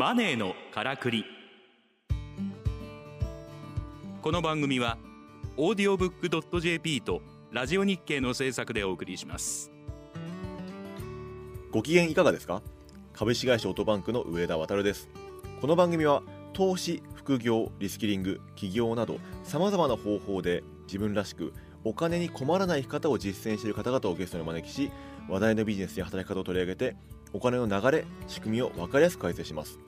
マネーのからくり。この番組はオーディオブックドット JP とラジオ日経の制作でお送りします。ご機嫌いかがですか？株式会社オートバンクの上田渉です。この番組は投資副業リスキリング起業などさまざまな方法で自分らしくお金に困らない生き方を実践している方々をゲストにお招きし話題のビジネスや働き方を取り上げてお金の流れ仕組みを分かりやすく解説します。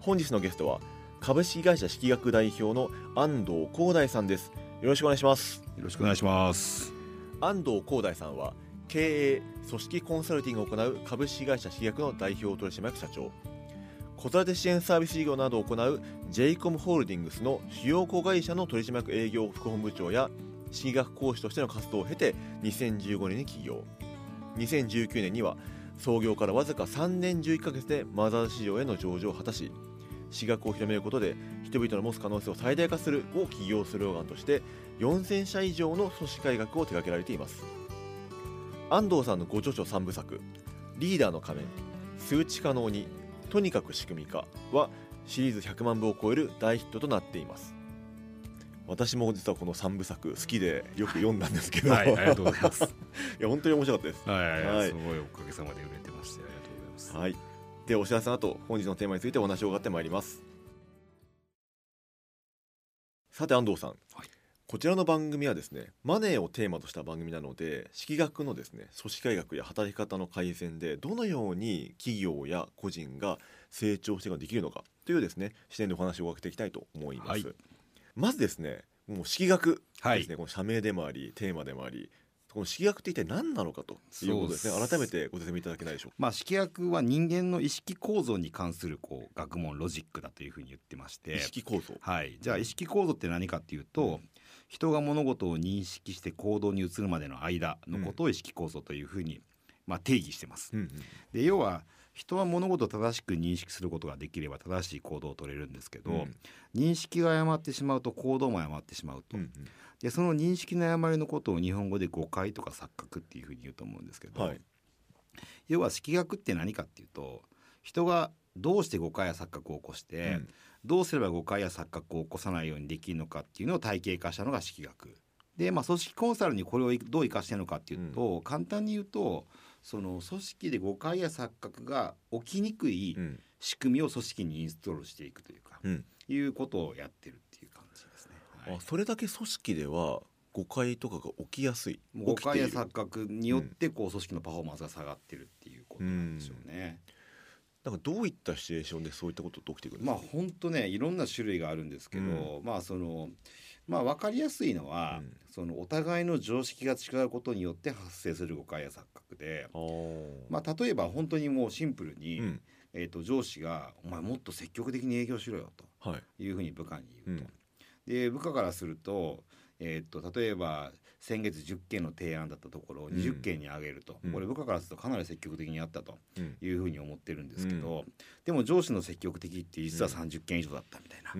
本日のゲストは株式会社式学代表の安藤光大さんです。よろしくお願いします。よろしくお願いします。安藤光大さんは経営組織コンサルティングを行う株式会社式学の代表取締役社長。子育て支援サービス事業などを行う j イコムホールディングスの主要子会社の取締役営業副本部長や式学講師としての活動を経て2015年に起業。2019年には創業からわずか3年11ヶ月でマザーズ市場への上場を果たし私学を広めることで人々の持つ可能性を最大化するを起業スローガンとして4000社以上の組織改革を手掛けられています。安藤さんのご著書3部作「リーダーの仮面」「数値可能にとにかく仕組み化」はシリーズ100万部を超える大ヒットとなっています。私も実はこの3部作好きでよく読んだんですけど、はい、ありがとうございます。いや本当に面白かったです。はい、はい、はい。すごいおかげさまで売れてまして、ありがとうございます。はい。でお知らせの後本日のテーマについてお話を伺ってまいります。さて安藤さん、はい。こちらの番組はですねマネーをテーマとした番組なので式学のですね組織改革や働き方の改善でどのように企業や個人が成長していくことができるのかというですね視点でお話を伺っていきたいと思います、はいまずですねもう式学はい。ですね、この社名でもありテーマでもあり。この式学って一体何なのかということですね。改めてご説明いただけないでしょうか。まあ、式学は人間の意識構造に関するこう学問ロジックだというふうに言ってまして。意識構造。はい、じゃあ意識構造って何かっていうと人が物事を認識して行動に移るまでの間のことを意識構造というふうに、まあ、定義してます。うんうん。で要は人は物事を正しく認識することができれば正しい行動を取れるんですけど、うん。認識が誤ってしまうと行動も誤ってしまうと、うんでその認識の誤りのことを日本語で誤解とか錯覚っていうふうに言うと思うんですけど、うんはい。要は式学って何かっていうと人がどうして誤解や錯覚を起こして、うん。どうすれば誤解や錯覚を起こさないようにできるのかっていうのを体系化したのが式学。で、まあ、組織コンサルにこれをどう生かしてるのかっていうと、簡単に言うとその組織で誤解や錯覚が起きにくいうん。仕組みを組織にインストールしていくというか、うん。いうことをやってるっていう感じですね。はい。あそれだけ組織では誤解とかが起きやすい。誤解や錯覚によってこう組織のパフォーマンスが下がってるっていうことなんでしょうね。なんかどういったシチュエーションでそういったことって起きてくるんですか、まあ本当ねいろんな種類があるんですけど、まあそのまあ分かりやすいのは、うん。そのお互いの常識が違うことによって発生する誤解や錯覚で、まあ、例えば本当にもうシンプルに、うん。えー、と上司が「お前もっと積極的に営業しろよ」はい。というふうに部下に言うと。うん。で部下からすると,、えー、と例えば先月10件の提案だったところを20件に上げると、うん。これ部下からするとかなり積極的にやったとうん。いうふうに思ってるんですけど、でも上司の積極的って実は30件以上だったみたいな。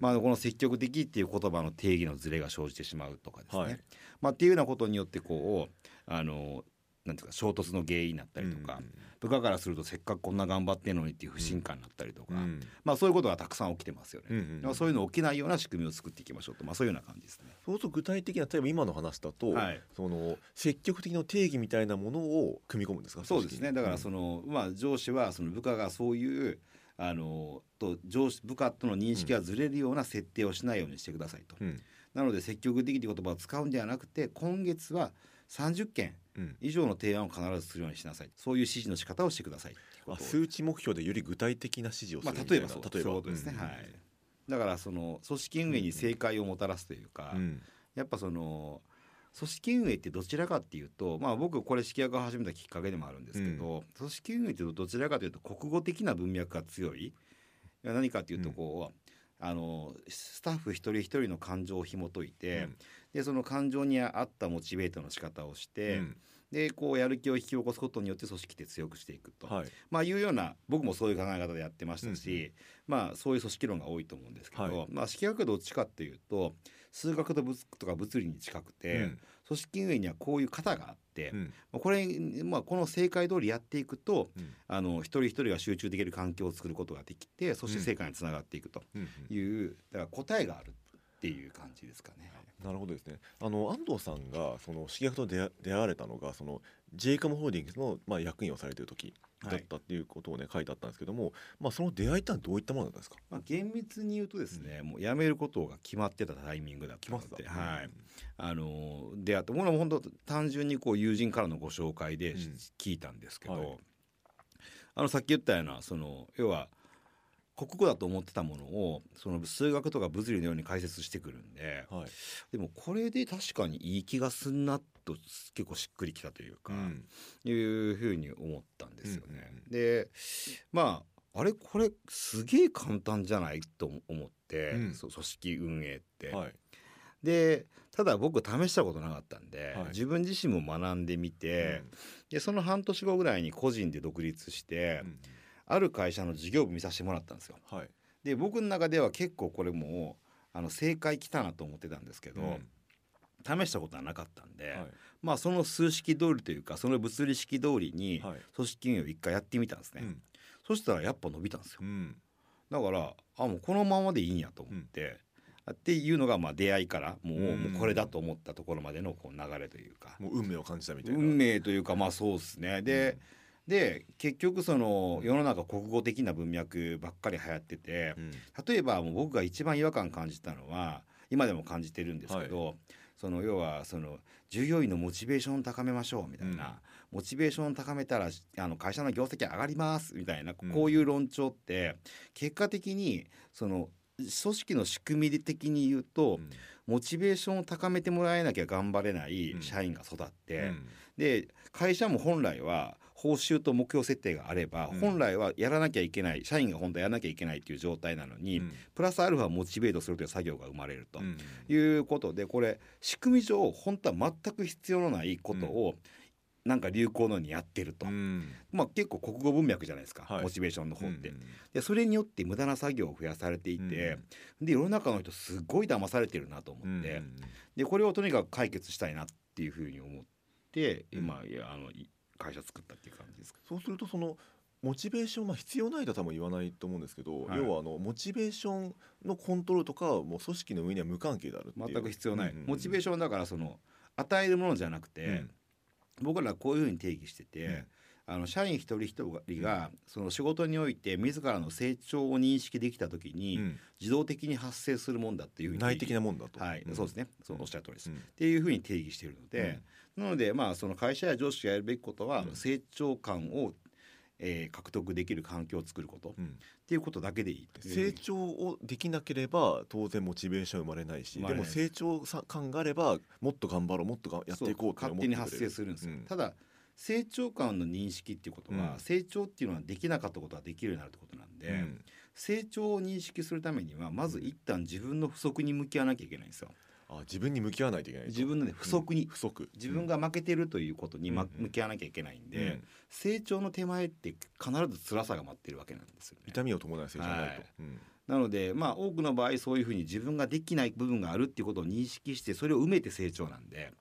まあ、この積極的っていう言葉の定義のズレが生じてしまうとかですね、はい。まあ、っていうようなことによってこうあのなんていうか衝突の原因になったりとか、部下からするとせっかくこんな頑張ってんのにっていう不信感になったりとか、うん。うんまあ、そういうことがたくさん起きてますよね。うんうんそういうの起きないような仕組みを作っていきましょうと、まあ、そういうような感じですね。そうすると具体的な例えば今の話だと、はい。その積極的な定義みたいなものを組み込むんですか？そうですね。だからその、の、まあ、上司はその部下がそういうあのと上司部下との認識がずれるような設定をしないようにしてくださいと。うん。なので積極的という言葉を使うんではなくて今月は30件うん以上の提案を必ずするようにしなさい。そういう指示の仕方をしてくださいあ数値目標でより具体的な指示をすまあ、るみたいな、例えばそう。そういうことですね、うん。はい。だからその組織運営に正解をもたらすというか、うんやっぱその組織運営ってどちらかっていうと、まあ、僕これ式役を始めたきっかけでもあるんですけど、組織運営ってどちらかというと国語的な文脈が強い。何かっていうとこう、あのスタッフ一人一人の感情を紐解いて、うんでその感情に合ったモチベートの仕方をして、うん。でこうやる気を引き起こすことによって組織って強くしていくと、はい。まあ、いうような僕もそういう考え方でやってましたし、まあ、そういう組織論が多いと思うんですけど、はい。まあ、式学どっちかっていうと数学と物とか物理に近くて、うん。組織運営にはこういう型があって、うん。まあこれ、まあ、この正解通りやっていくとうん。あの一人一人が集中できる環境を作ることができてそして成果につながっていくとうん。いう、だから答えがあるっていう感じですかね。なるほどですね。あの安藤さんがその刺激と出会出会われたのがその j カムホールディングスのまあ役員をされている時だったっていうことをね書いてあったんですけども、まあその出会いってのはどういったものだったんですか？まあ、厳密に言うとですね、もう辞めることが決まってたタイミングだったので、はい、あの出会ってものも本当単純にこう友人からのご紹介でうん。聞いたんですけど、はい。あのさっき言ったようなその要は国語だと思ってたものをその数学とか物理のように解説してくるんではい。でもこれで確かにいい気がすんなと結構しっくりきたというか、うんいうふうに思ったんですよね。うんうんでまああれこれすげえ簡単じゃないと思って、うん組織運営って。はい。でただ僕試したことなかったんで、はい自分自身も学んでみて、でその半年後ぐらいに個人で独立して、うんある会社の事業部見させてもらったんですよ。はい。で僕の中では結構これもうあの正解きたなと思ってたんですけど、うん試したことはなかったんで、はいまあその数式通りというかその物理式通りにはい。組織運営を一回やってみたんですね。うんそしたらやっぱ伸びたんですよう。んだからあもうこのままでいいんやと思って、っていうのがまあ出会いからもう,、うんもうこれだと思ったところまでのこう流れというか、もう運命を感じたみたいな。運命というかまあそうですね。で、で結局その世の中国語的な文脈ばっかり流行っててうん。例えばもう僕が一番違和感感じたのは今でも感じてるんですけど、その要はその従業員のモチベーションを高めましょうみたいな、モチベーションを高めたらあの会社の業績上がりますみたいなうん。こういう論調って結果的にその組織の仕組み的に言うと、うん。モチベーションを高めてもらえなきゃ頑張れないうん。社員が育って、うん。で会社も本来は報酬と目標設定があれば、うん。本来はやらなきゃいけない社員が本当はやらなきゃいけないっていう状態なのに、うん。プラスアルファモチベートするという作業が生まれるとうん。いうことでこれ仕組み上本当は全く必要のないことを、なんか流行のにやってると、うん。まあ、結構国語文脈じゃないですか、はい。モチベーションの方って。うんでそれによって無駄な作業を増やされていて、で世の中の人すごい騙されてるなと思うんって、でこれをとにかく解決したいなっていうふうに思って、うん。今あのい会社作ったっていう感じですか？そうするとそのモチベーションまあ必要ないとは多分言わないと思うんですけど、はい。要はあのモチベーションのコントロールとかはもう組織の上には無関係であるっていう。全く必要ない、モチベーシションだからその与えるものじゃなくて、うん。僕らはこういうふうに定義してて、あの社員一人一人がその仕事において自らの成長を認識できた時に、うん。自動的に発生するもんだっていうふうに内的なもんだと、はい、ん。そうですね。そうおっしゃる通りです、うん。っていうふうに定義しているので、なのでまあその会社や上司がやるべきことはうん。成長感を、えー獲得できる環境を作ること、っうん。ていうことだけでいい成長をできなければ当然モチベーション生まれないしでも成長さ感があればもっと頑張ろうもっとがやっていこうって勝手に発生するんですよ、うん。ただ成長感の認識っていうことは、うん。成長っていうのはできなかったことができるようになるってことなんで、うん。成長を認識するためにはまず一旦自分の不足に向き合わなきゃいけないんですよ。あ自分に向き合わないといけないと。自分のね不足に、不足。自分が負けてるということに、まうんうん。向き合わなきゃいけないんで、うん。成長の手前って必ず辛さが待ってるわけなんですよね。痛みを伴う成長がないと、はい。うん。なのでまあ多くの場合そういうふうに自分ができない部分があるっていうことを認識してそれを埋めて成長なんでうんうん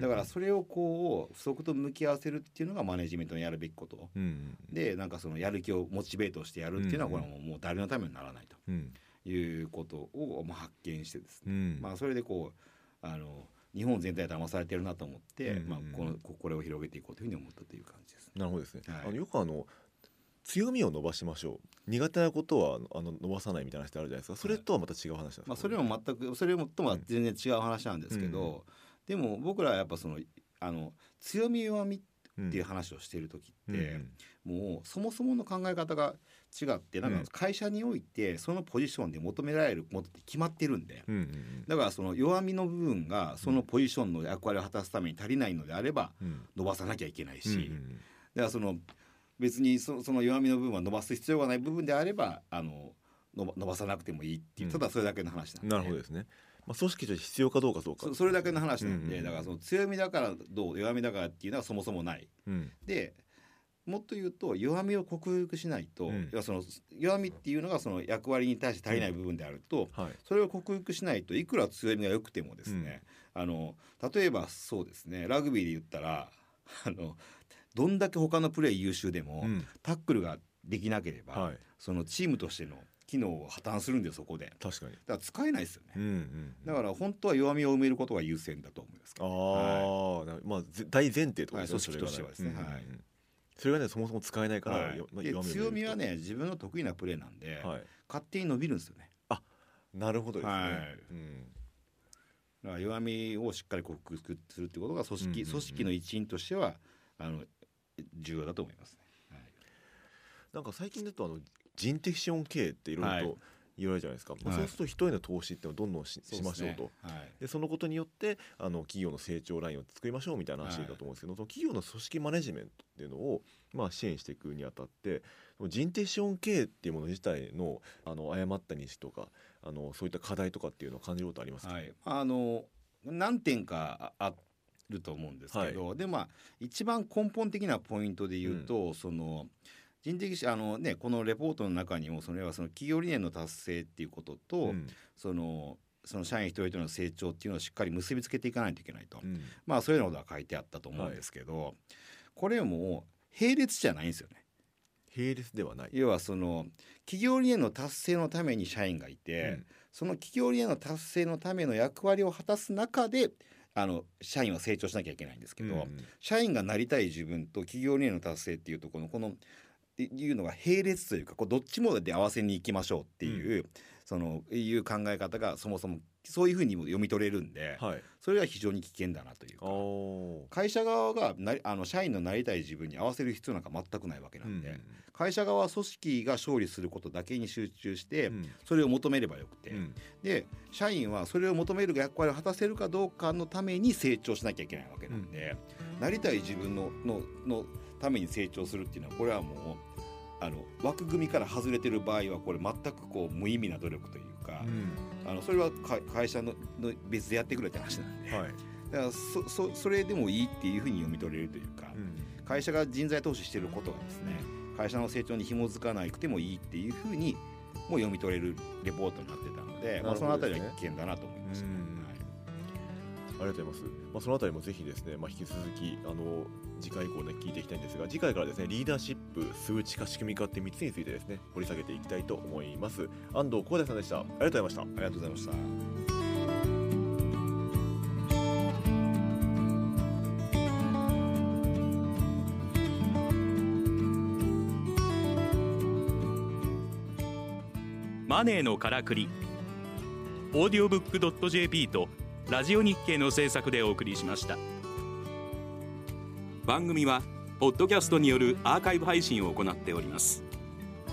だからそれをこう不足と向き合わせるっていうのがマネジメントのやるべきこと。うんでなんかそのやる気をモチベートしてやるっていうのはこれはもうもう誰のためにならないうん。ということをまあ発見してですね、うん。まあそれでこうあの日本全体で騙されてるなと思って、まあ、このここれを広げていこうというふうに思ったという感じです。なるほどですね、はい。あのよくあの強みを伸ばしましょう。苦手なことはあの伸ばさないみたいな話ってあるじゃないですか。それとはまた違う話なんですか、まあ、それも全くそれもとは全然違う話なんですけど、うんでも僕らはやっぱそのあの強み弱みっうんていう話をしている時うん。って、もうそもそもの考え方が違ってなんうん。か会社においてそのポジションで求められるものって決まってるんで。うんうんだからその弱みの部分がそのポジションの役割を果たすために足りないのであればうん。うん伸ばさなきゃいけないし、うんだからその別にそその弱みの部分は伸ばす必要がない部分であればあの伸ば伸ばさなくてもいいっていううん。ただそれだけの話なんで、なるほどですね、まあ、組織として必要かどうかどうか。そそれだけの話なんで、うんうんだからその強みだからどう弱みだからっていうのはそもそもない。うん。でもっと言うと弱みを克服しないと、うん。その弱みっていうのがその役割に対して足りない部分であると、はい。それを克服しないといくら強みが良くてもですね、あの例えばそうですねラグビーで言ったら あのどんだけ他のプレー優秀でも、うん。タックルができなければ、はい。そのチームとしての機能を破綻するんですそこで。だか確かにら使えないですよね、うんうんだから本当は弱みを埋めることが優先だと思いますああ、なまあぜ大前提とですね、はい組織としてはですね。それがはい。うん。それがねそもそも使えないから、はい。強みはね自分の得意なプレーなんで、はい。勝手に伸びるんですよね。なるほどですね、はい。うん。だから弱みをしっかり克服するってことが組織、うんうんうん。組織の一員としてはあの重要だと思いますね。はい。なんか最近だとあの人的資本経営っていろいろはい。と言われるじゃないですか、まあはい。そうすると人への投資っていうのをどんどんし,、しましょうと。はい。でそのことによってあの企業の成長ラインを作りましょうみたいな話だと思うんですけど、その企業の組織マネジメントっていうのを、まあ、支援していくにあたって人的資本経営っていうもの自体のあの誤った認識とかあのそういった課題とかっていうのを感じることありますか、はい、あの何点かああると思うんですけど、でまあ一番根本的なポイントで言うと、その人的しあのねこのレポートの中にもそれはその企業理念の達成っていうことと、うん。そのその社員一人一人の成長っていうのをしっかり結びつけていかないといけないと、うん。まあそういうようなことが書いてあったと思うんですけど、これも並列じゃないんですよね。並列ではない。要はその企業理念の達成のために社員がいて、うん。その企業理念の達成のための役割を果たす中であの社員は成長しなきゃいけないんですけど、うん。社員がなりたい自分と企業理念の達成っていうところのこのいいうのが並列というかこうどっちもで合わせにいきましょうっていう、そのいう考え方がそもそもそういうふうにも読み取れるんで、はい。それは非常に危険だなというか。お会社側がなりあの社員のなりたい自分に合わせる必要なんか全くないわけなんで、会社側は組織が勝利することだけに集中して、それを求めればよくて、で社員はそれを求める役割を果たせるかどうかのために成長しなきゃいけないわけなんで、なりたい自分のののために成長するっていうのはこれはもうあの枠組みから外れてる場合はこれ全くこう無意味な努力というか、あのそれはか会社のの別でやってくれって話なんで、はい。だからそそそれでもいいっていうふうに読み取れるというか、会社が人材投資してることがですね会社の成長に紐づかなくてもいいっていうふうにも読み取れるレポートになってたので、まあ、そのあたりは危険だなと思いました、うん。はい。ありがとうございます。まあ、そのあたりもぜひですね、まあ、引き続き、あの、次回以降ね、聞いていきたいんですが、次回からですね、リーダーシップ、数値化、仕組み化って3つについてですね、掘り下げていきたいと思います。安藤光大さんでした。ありがとうございました。ありがとうございました。マネーのからくりオーディオブックドット JP とラジオ日経の制作でお送りしました。番組はポッドキャストによるアーカイブ配信を行っております。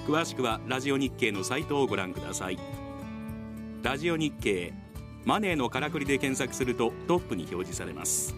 詳しくはラジオ日経のサイトをご覧ください。ラジオ日経マネーのからくりで検索するとトップに表示されます。